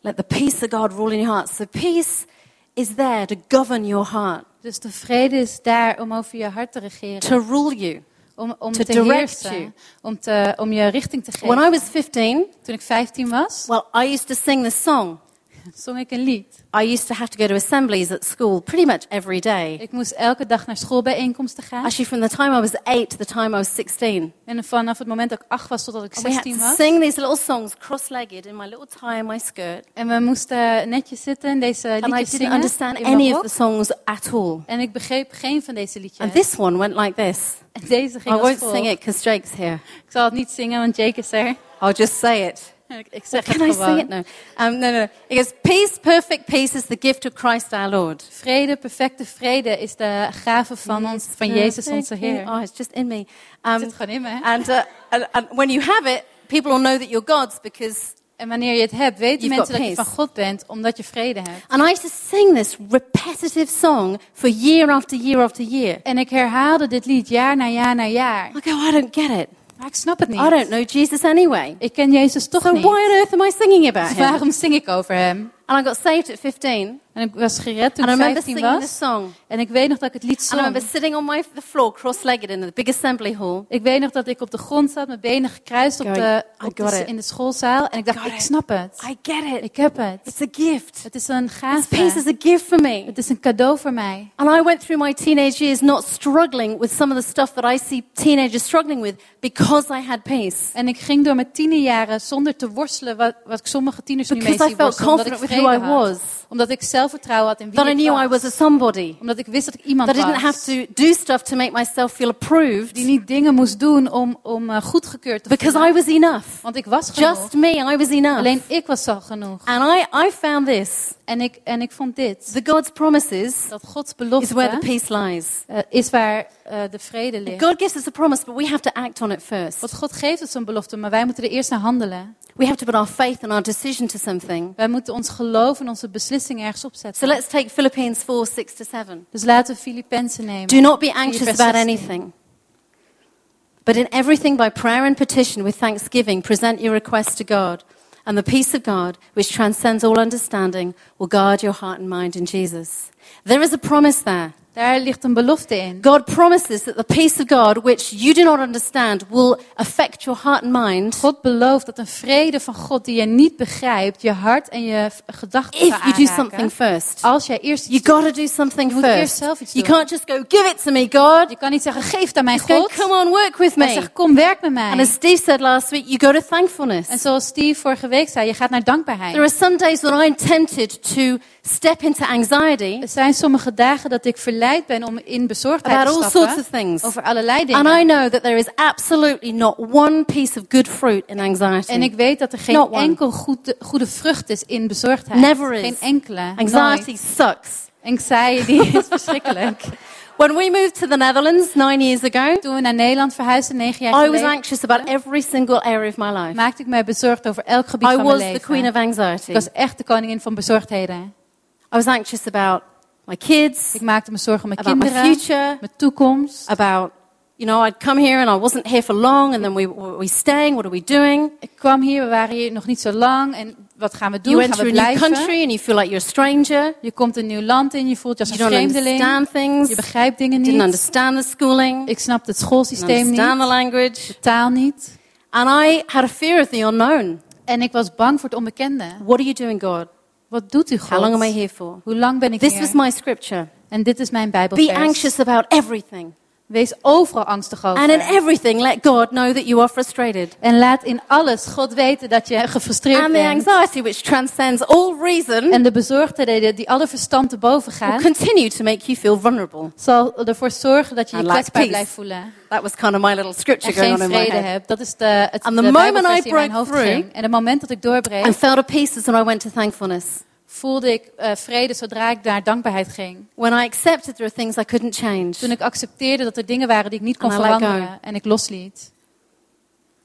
Let the peace of God rule in your heart. So peace is there to govern your heart, Dus de vrede is daar om over je hart te regeren. to rule you. Om, om to te direct heersen. you. Om, te, om je richting te geven. When I was 15, Toen ik 15 was, well, I used to sing this song. Zong ik een lied. I used to have to go to assemblies at school pretty much every day. Ik moest elke dag naar schoolbijeenkomsten gaan. Actually, from the time I was eight to the time I was 16. En vanaf het moment dat ik 8 was totdat ik And we had 16 to was. sing these little songs cross-legged in my little tie and my skirt. En we moesten netjes zitten en deze And I liedjes didn't zingen. understand in any of the songs at all. En ik begreep geen van deze liedjes. And this one went like this. En deze I ging als won't sing it because Jake's here. Ik zal het niet zingen, want Jake is er. I'll just say it. Ik Can I sing it? No. Um, no, no. It goes, peace, perfect peace is the gift of Christ our Lord. Vrede, perfecte vrede is de gave van, ons, van Jezus onze Heer. Oh, it's just in me. Um, zit gewoon in me. and, uh, and, and when you have it, people will know that you're God's because En wanneer je het hebt, weten mensen dat je van God bent, omdat je vrede hebt. And I used to sing this repetitive song for year after year after year. En ik herhaalde dit lied jaar na jaar na jaar. I go, I don't get it. Ik snap het niet. I don't know Jesus anyway. Ik ken Jezus toch So niet. why on earth am I singing about Dus him? waarom zing ik over hem? And I got saved at 15. En ik was gered toen ik remember 15 singing this was. song. En ik weet nog dat ik het lied And I remember zong. sitting on my, the floor, cross-legged in the big assembly hall. Ik weet nog dat ik op de grond zat, mijn benen gekruist op de, op de, in de schoolzaal. En ik dacht, ik snap het. I get it. Ik heb het. It's a gift. Het is een This peace is gave. a gift for me. Het is een cadeau voor mij. And I went through my teenage years not struggling with some of the stuff that I see teenagers struggling with because I had peace. En ik ging door mijn tienerjaren zonder te worstelen wat, wat ik sommige tieners nu mee Because I felt worstelen. Confident with who I was. Omdat ik zelfvertrouwen had in wie That I ik knew I was. was a somebody. Omdat ik wist dat ik iemand That I didn't was. have to do stuff to make myself feel approved. Die niet dingen moest doen om, om uh, goedgekeurd te Because voelen. I was enough. Want ik was genoeg. Just me, I was enough. Alleen ik was al genoeg. And I, I found this. En ik, en ik vond dit. The God's promises Dat Gods is where the peace lies. uh, is waar uh, de vrede ligt. God gives us a promise, but we have to act on it first. Want God geeft ons een belofte, maar wij moeten er eerst naar handelen. We have to put our faith and our decision to something. Wij moeten ons geloof en onze beslissing ergens So let's take Philippians 4 6 to 7. Dus laten we Filippenzen nemen. Do not be anxious about anything. But in everything by prayer and petition with thanksgiving, present your requests to God. And the peace of God, which transcends all understanding, will guard your heart and mind in Jesus. There is a promise there. Daar ligt een belofte in. God promises that the peace of God, which you do not understand, will affect your heart and mind God belooft dat een vrede van God die je niet begrijpt, je hart en je gedachten if you do something first. Als jij eerst You iets doet. got to do something Je moet eerst first. zelf iets You can't just go, give it to me, God. Je kan niet zeggen, geef het aan mij go, God. come on, work with me. zegt, kom werk met And mij. as Steve said last week, you go to En thankfulness. zoals Steve vorige week zei, je gaat naar There dankbaarheid. are some days when I'm tempted to step into anxiety Er zijn sommige dagen dat ik verleid ben om in bezorgdheid about te all sorts of things. over allerlei And. I know that there is absolutely not one piece of good fruit in En anxiety. ik weet dat er geen Not enkel goede, goede vrucht is in bezorgdheid. Never is. Geen enkele. Anxiety Nooit. sucks. Anxiety is verschrikkelijk. When we moved to the Netherlands nine years ago, Toen we naar Nederland verhuisden, negen jaar I was anxious about every single area of my life. maakte ik mij bezorgd over elk gebied I van mijn was the queen of anxiety. Ik was echt de koningin van bezorgdheden. I was anxious about my kids, Ik maakte me zorgen om mijn about my kinderen, future, mijn toekomst. about, you know, I'd come here and I wasn't here for long, and then we were we staying? What are we doing? Ik kwam hier, we waren hier nog niet zo lang. En wat gaan we doen? You enter gaan a we new blijven? country and you feel like you're a stranger. Je komt een nieuw land in, je voelt je als You een don't vreemdeling. understand things. Je begrijpt dingen Didn't niet. understand the schooling. Ik snapte het Didn't schoolsysteem understand the niet, language. de taal niet. And I had a fear of the unknown. En ik was bang voor het onbekende. What are you doing, God? Wat doet u How long am I God? here for? Hoe lang ben ik This hier? was my scripture. En dit is mijn Be Bijbelvers. anxious about everything. Wees overal angstig over. And in everything, let God know that you are frustrated. En laat in alles God weten dat je gefrustreerd And the bent. anxiety, which transcends all reason, En de bezorgdheden die alle verstand te boven will gaan, continue to make you feel vulnerable. zal ervoor zorgen dat je je I kwetsbaar blijft voelen. That was kind of my little scripture En going on in my head. hebt. Dat is de, het, And de the moment Bijbelversie I broke through- ging. En het moment dat ik doorbreek, And felt at peace when I went to thankfulness. Voelde ik eh, vrede zodra ik naar dankbaarheid ging. When I accepted there are things I couldn't change. Toen ik accepteerde dat er dingen waren die ik niet kon And veranderen. En ik losliet.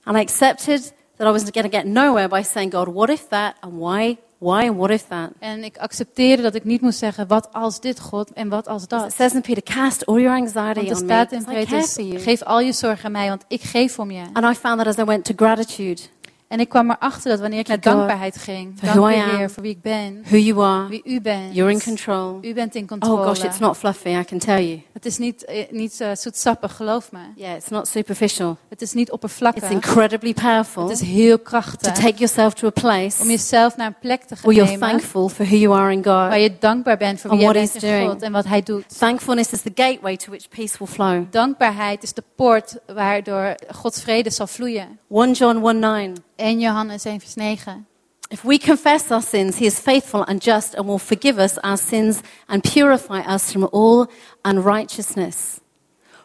And I accepted that I was going to get nowhere by saying, God, what if that? And why? Why? And what if that? En ik accepteerde dat ik niet moest zeggen, wat als dit God en wat als It dat. says in Peter, cast all your anxiety Want on me. staat in Petrus, geef al je zorgen aan mij, want ik geef om je. And I found that as I went to gratitude, En ik kwam erachter dat wanneer ik naar dankbaarheid ging, dank u am. Heer voor wie ik ben, who you are, wie u bent. you're in control. U bent in controle. Oh gosh, it's not fluffy, I can tell you. Het is niet, eh, niet eh, zoetsappig, geloof me. Yeah, it's not superficial. Het is niet It's oppervlakkig. incredibly powerful Het is heel to krachtig. take yourself to a place Om jezelf naar een plek te gaan where you're thankful for who you are in waar God. je dankbaar bent voor wie what bent in doing. God en wat Hij doet. Thankfulness is the gateway to which peace will flow. Dankbaarheid is de poort waardoor Gods vrede zal vloeien. 1 John 1 9. 1 Johannes 1 vers 9. If we confess our sins, he is faithful and just and will forgive us our sins and purify us from all unrighteousness.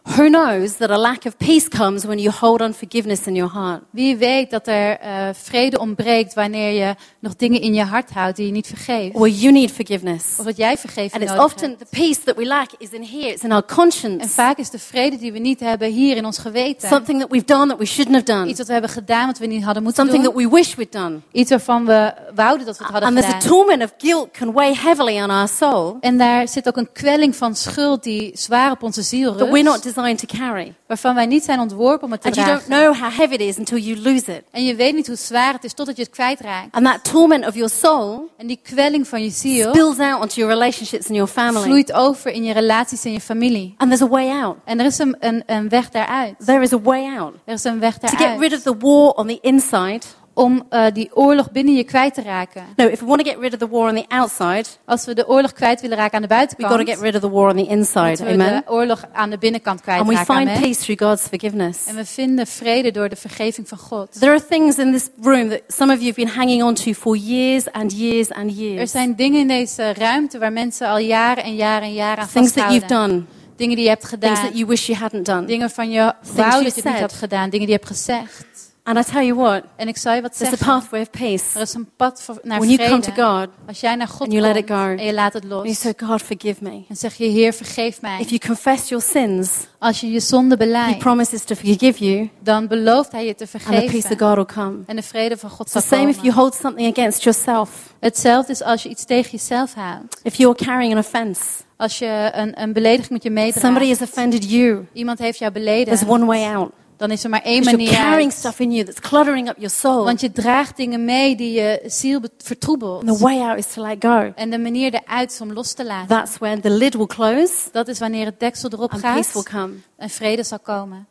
Who knows that a lack of peace comes when you hold unforgiveness in your heart? Wie weet dat er eh, vrede ontbreekt wanneer je nog dingen in je hart houdt die je niet vergeeft. Or you need forgiveness. Of dat jij vergeving And it's often hebt. the peace that we lack is in here, it's in our En conscience. vaak is de vrede die we niet hebben hier in ons geweten. Something that we've done that we shouldn't have done. Iets wat we hebben gedaan wat we niet hadden moeten Something doen. that we wish we'd done. Iets waarvan we wouden dat we het hadden And there's a gedaan. torment of guilt can weigh heavily on our soul En daar zit ook een kwelling van schuld die zwaar op onze ziel that we're not rust. Designed to carry. waarvan wij niet zijn ontworpen om het te And you don't know how heavy it is until you lose it. En je weet niet hoe zwaar het is totdat je het kwijtraakt. And that torment of your soul En die kwelling van je ziel spills out onto your relationships and your family. vloeit over in je relaties en je familie. And there's a way out. En er is een, een, een weg daaruit. There is a way out. Er is een weg To get daaruit. rid of the war on the inside. Om eh, die oorlog binnen je kwijt te raken. No, if we want to get rid of the war on the outside, Als we de oorlog kwijt willen raken aan de we've got to buitenkant, get rid of the war on the inside. we Amen. de oorlog aan de binnenkant And we find Amen. peace through God's forgiveness. En we vinden vrede door de vergeving van God. There are things in this room that some of you have been hanging on to for years and years and Er years. zijn dingen in deze ruimte waar mensen al jaren en jaren en jaren aan Things that you've vasthouden. done, Dingen die je hebt things gedaan. that you wish you hadn't done. Dingen van je wou dat je niet had gedaan. Dingen die je hebt gezegd. And I tell you what, En ik zal je wat there's a zeggen. pathway of peace. Er is een pad voor- naar When you come to vrede. God Als jij naar God and you let it komt go. en je laat het and you los. say, God, forgive me. En zeg je, Heer, vergeef mij. If you confess your sins, Als je je zonde He beleidt, promises to forgive you, dan belooft Hij je te and the peace of vergeven. God will come. En de vrede van God zal the same if you komen. hold something against yourself. Hetzelfde is als je iets tegen jezelf houdt. If you're carrying an offense, Als je een, een belediging met je somebody meedraagt. has offended you, Iemand heeft jou there's beleden. one way out. Dan is er maar één you're manier carrying stuff in you that's cluttering up your soul. Want je draagt dingen mee die je ziel be- And the vertroebelt. way out is to let go. En de manier eruit is om los te laten. That's when the lid will close Dat is wanneer het deksel erop and peace will gaat come. en vrede zal komen.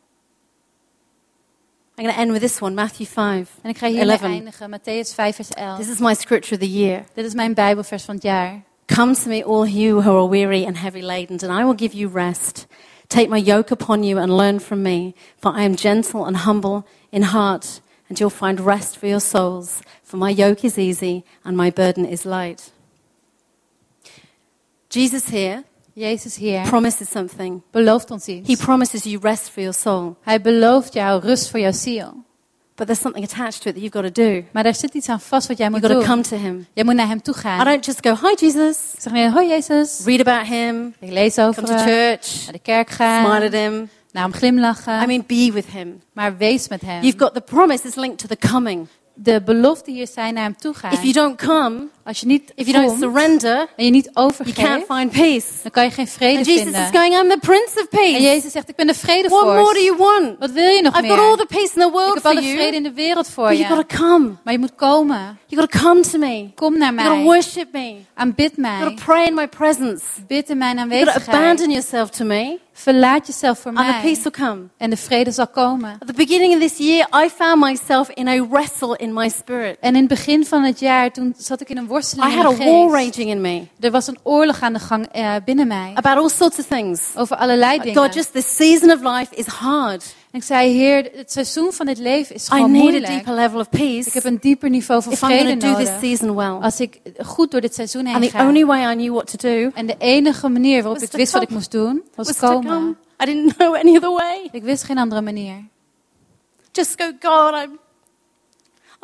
I'm going to end with this one, Matthew 5. En ik ga 11. eindigen. Matthäus 5 vers 11. This is my scripture of the year. Dit is mijn Bijbelvers van het jaar. Come to me, all you who are weary and heavy laden, and I will give you rest. Take my yoke upon you and learn from me, for I am gentle and humble in heart, and you'll find rest for your souls. For my yoke is easy and my burden is light. Jesus here Jezus hier promises something. belooft ons He promises you rest for your soul. Hij belooft jou rust voor jouw ziel. But there's something attached to it that you've got to do. Maar daar zit iets aan vast wat jij moet You've got to doen. come to Him. Jij moet naar hem toe I don't just go, Hi, Jesus. Ik zeg niet, hoi Jezus. Read about Him. Ik lees over Come to hem. church. Naar de kerk Smile gaan. at Him. Naar hem glimlachen. I mean, be with Him. maar wees met hem. You've got the promise is linked to the coming. De belofte hier zijn naar hem toe gaan. If you don't come, Als je niet if you don't surrender, en je niet you overgeeft, can't find peace. dan kan je geen vrede And Jesus vinden. is going, I'm the Prince of En Peace. Jezus zegt, ik ben de What more do vredevorst. you want? Wat wil je nog I've got all the peace in the Ik world heb for alle vrede you. in de wereld voor But you've got je. to come. Maar je moet komen. You've got to come to me. Kom naar You've got to mij. worship me. Aanbid You've got mij. to pray in my presence. Bid in mijn You've got to aanwezigheid. abandon yourself to me. Verlaat jezelf voor And the peace mij. will come. En de vrede zal komen. At the beginning of this year, I found myself in a wrestle in my spirit. En in het begin van het jaar, toen zat ik in een worsteling I had a war raging in me Er was een oorlog aan de gang eh, binnen mij. about all sorts of things. Over allerlei dingen. God, just this season of life is hard. En ik zei, Heer, het seizoen van dit leven is I gewoon need a moeilijk. deeper level of peace Ik heb een dieper niveau van vrede to do this nodig. season well. Als ik goed door dit seizoen heen And the ga. only way I knew what to do En de enige manier waarop ik wist wat ik moest doen, was was komen. come. I didn't know any other way. Ik wist geen andere manier. Just go, God, I'm,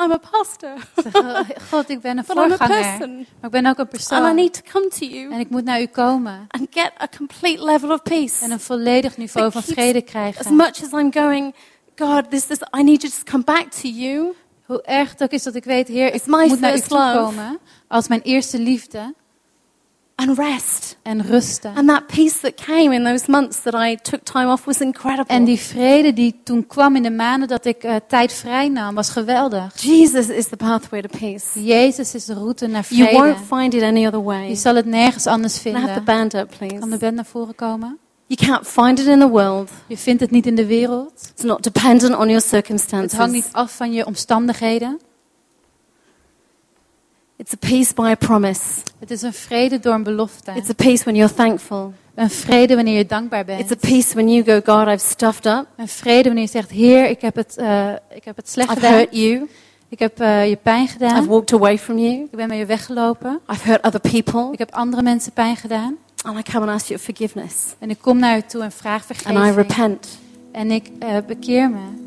I'm a pastor. Zeg, "Oh, God, ik ben een But I'm a voorganger. person. Maar ik ben ook een And I persoon. need to come to you En ik moet naar u komen. and get a complete level of peace. En een volledig niveau That van keeps- vrede As krijgen. much as I'm going, God, this is, I need you to come back to you. Hoe erg het ook is dat ik weet, Heer, ik It's my moet naar u toe komen. Als mijn eerste liefde. And rest. En rusten. And that peace that came in those months that I took time off was incredible. En die vrede die toen kwam in de maanden dat ik eh, tijd vrij nam, was geweldig. Jesus is the pathway to peace. Jezus is de route naar You vrede. won't find it any other way. Je zal het nergens anders I have the vinden. band up, please? Kan de band naar voren komen? You can't find it in the world. Je vindt het niet in de wereld. It's not dependent on your Het circumstances. hangt niet af van je omstandigheden. It's a peace by a promise. Het is een vrede door een belofte. It's a peace when you're thankful. Een vrede wanneer je dankbaar It's a bent. peace when you go, God, I've stuffed up. Een vrede wanneer je zegt, Heer, ik heb het, eh, ik heb het slecht I've gedaan. hurt you. Ik heb eh, je pijn I've gedaan. walked away from you. Ik ben met je weggelopen. I've hurt other people. Ik heb andere mensen pijn gedaan. And I come and ask you for forgiveness. En ik kom naar u toe en vraag And I vergeving. repent. En ik eh, bekeer me.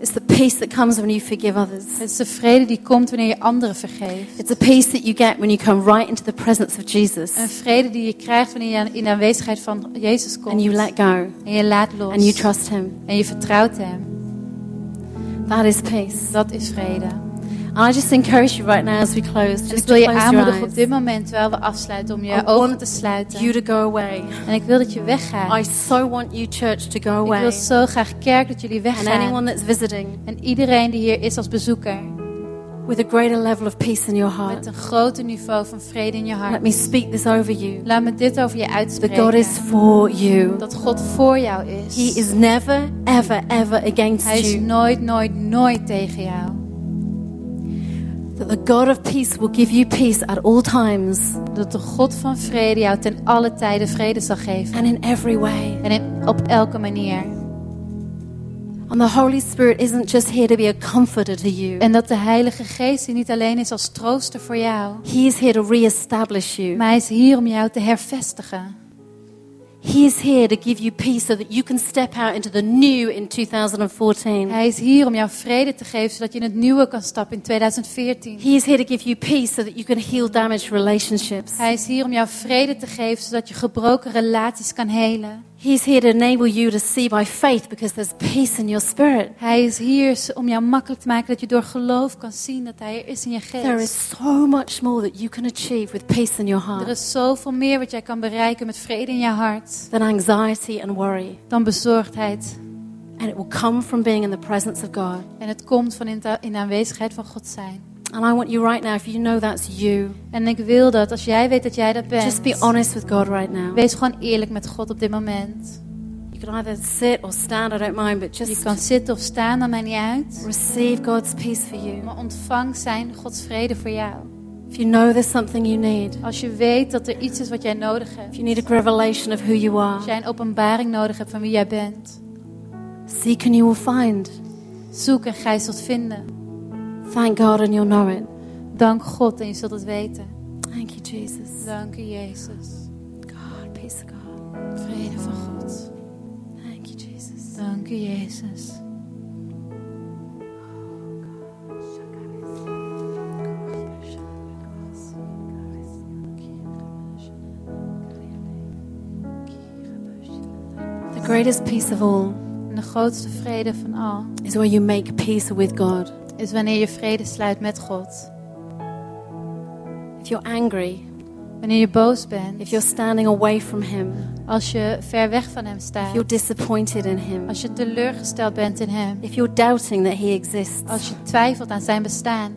It's the peace that comes when you forgive others. Het is de vrede die komt wanneer je anderen vergeeft. It's a peace that you get when you come right into the presence of Jesus. Een vrede die je krijgt wanneer je in de aanwezigheid van Jezus komt. And you let go. En je laat los. And you trust Him. En je vertrouwt hem. That is peace. Dat is vrede. And I just encourage you right now as we close, En ik just wil je aanmoedigen op dit moment, terwijl we afsluiten, om je I ogen te sluiten. You to go away. En ik wil dat je weggaat. I so want you, church, to go Ik away. wil zo graag kerk dat jullie And anyone weggaan. that's visiting En iedereen die hier is als bezoeker, with a greater level of peace in your heart. met een groter niveau van vrede in je Let hart. me speak this over you. Laat me dit over je That God uitspreken. is for you. Dat God voor jou is. He is never, ever, ever against Hij is you. nooit, nooit, nooit tegen jou. That the God of peace will give you peace at all times Dat de God van vrede jou ten alle tijden vrede zal geven. and in every way. En in, op elke manier. And the Holy Spirit isn't just here to be a comforter to you. En dat de Heilige Geest hier niet alleen is als trooster voor jou. He is here to reestablish you. Maar hij is hier om jou te hervestigen. He is here to give you peace so that you can step out into the new in 2014. Hij is hier om jou vrede te geven, zodat je in het nieuwe kan stappen in 2014. He is here to give you peace so that you can heal damaged relationships. Hij is hier om jou vrede te geven, zodat je gebroken relaties kan helen. He is here to enable you to see by faith because there's peace in your spirit. Hij is hier om jou makkelijk te maken dat je door geloof kan zien dat hij er is in je There geest. is so much more that you can achieve with peace in your Er heart is zoveel meer wat jij kan bereiken met vrede in je hart than anxiety and worry. dan bezorgdheid. And it will come from being in the presence of God. En het komt van in de aanwezigheid van God zijn. And I want you right now, if you know that's you, En ik wil dat als jij weet dat jij dat bent, just be honest with God right now. wees gewoon eerlijk met God op dit moment. You can either sit or stand, I don't mind, but Je just kan zitten of staan, dat maakt niet uit. receive God's peace for you. Maar ontvang zijn Gods vrede voor jou. If you know there's something you need, Als je weet dat er iets is wat jij nodig if hebt. you need a revelation of who you Als are, jij een openbaring nodig hebt van wie jij bent. seek and you will find. Zoek en gij zult vinden. Thank God and you'll know it. Dank God en je zult het weten. Thank you, Jesus. Dank u Jezus. God, peace of God. Vrede van God. Thank you, Jesus. Dank u Jezus. The greatest peace of all En de grootste vrede van al is where you make peace with God. Is wanneer je vrede sluit met God. If you're angry, Wanneer je boos bent. if you're standing away from Him, Als je ver weg van Hem if staat. you're disappointed in Him, Als je teleurgesteld bent in Hem. if you're doubting that He exists, Als je twijfelt aan Zijn bestaan.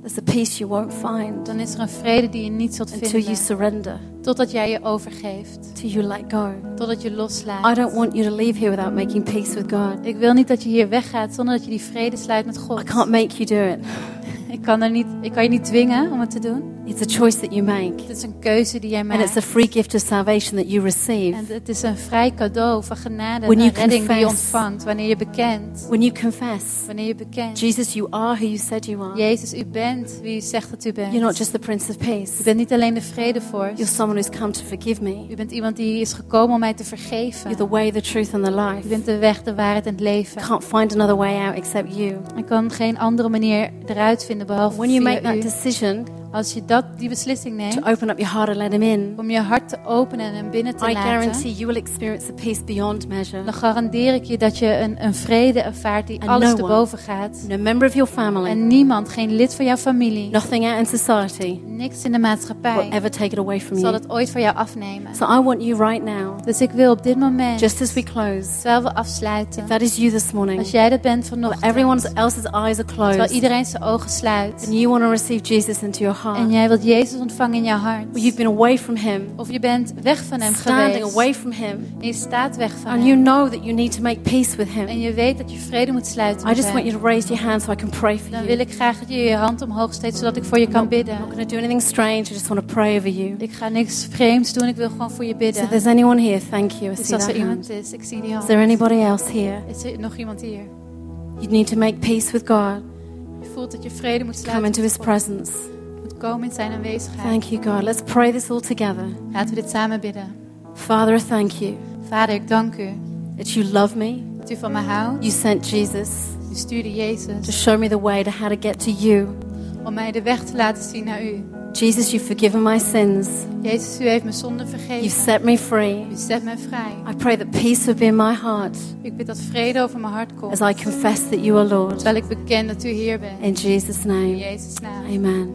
There's a peace you won't find Dan is er een vrede die je niet zult until you vinden. surrender, Totdat jij je overgeeft. till you let go. Totdat je I loslaat. don't want you to leave here without making peace with God. Ik wil niet dat je hier weggaat zonder dat je die vrede sluit met I God. can't make you do it. Ik kan, er niet, ik kan je niet dwingen om het te doen. It's a choice that you make. Het is een keuze die jij And it's a maakt. free gift of salvation that you receive. En het is een vrij cadeau van genade When en you redding die je confess. ontvangt wanneer je bekent. When you confess, Wanneer je bekent. Jesus, you are who you said you are. Jezus, u bent wie u zegt dat u bent. You're not just the Prince of U Peace. bent niet alleen de You're vredevorst. someone who's come to forgive me. U bent iemand die is gekomen om mij te vergeven. You're the way, the truth, and the U life. bent de weg, de waarheid en het leven. Can't find another way out except you. Ik kan geen andere manier eruit vinden behalve When you make that u. decision Als je dat, die beslissing to neemt open up your heart and let Him in, om je hart te openen en hem binnen te I laten, guarantee you will experience a peace beyond measure. dan garandeer ik je dat je een, een vrede ervaart die And alles no te boven gaat. No member of your family, En niemand, geen lid van jouw familie, nothing out in society niks in de will maatschappij ever take it away from zal you. het ooit van jou afnemen. So I want you right now, Dus ik wil op dit moment, just as we close, terwijl we afsluiten, if that is you this morning, als jij dat bent vanochtend, everyone else's eyes are terwijl closed, iedereen zijn ogen sluit and you want to receive Jesus into your heart, en jij wilt Jezus ontvangen in jouw hart, or you've been away from Him, of je bent weg van hem standing geweest away from Him, en je staat weg van and you hem know that you need to make peace with Him, en je weet dat je vrede moet sluiten I just want hem, you to raise your hand so I can pray for dan you. wil ik graag dat je je hand omhoog steekt zodat ik voor je kan bidden. I'm not going to do anything strange. I just want to pray over you. Ik ga niks vreemds doen, ik wil gewoon voor je So bidden. if there's anyone here, thank you. I Dus see als er hand. iemand is, ik zie die Is hand. there anybody else here? Is er nog iemand hier? You need to make peace with God. Je voelt dat je vrede moet Come sluiten. into met His presence. Komen in zijn aanwezigheid. Thank you, God. Let's pray this all together. Laten we dit samen bidden. Father, I thank you Vader, ik dank u that you love me. dat u van me houdt. You sent Jesus U stuurde to Jezus show me the way to how to get to you. om mij de weg te laten zien naar u. Jesus, you've forgiven my sins. Jezus, u heeft mijn zonde You've vergeven. set me free. U zet mij vrij. I pray that peace would be in my heart Ik bid dat vrede over mijn hart komt. as I confess that you are Lord. Terwijl ik beken dat u Heer bent. In Jesus' In name. Jezus' naam. Amen.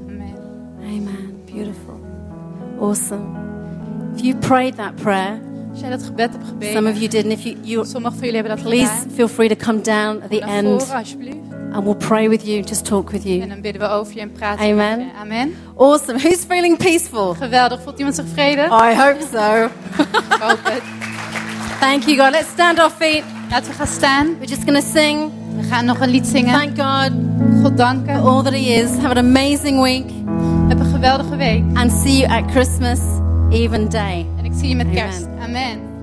Awesome. If you prayed that prayer, Als jij dat gebed hebt some of you did, and if you, you sommigen van jullie hebben dat please feel free to come down at the end and we'll pray with you, just talk with you. dan bidden we over je en praten Amen. Amen. Awesome. Who's feeling peaceful? Geweldig. Voelt iemand zich vrede? I hope so. Ik hoop het. Thank you, God. Let's stand our feet. Laten we gaan staan. We're just going to sing. We gaan nog een lied zingen. Thank God God danken. for all that He is. Have an amazing week geweldige week. and see you at Christmas Even Day. En ik zie je met Amen. kerst. Amen.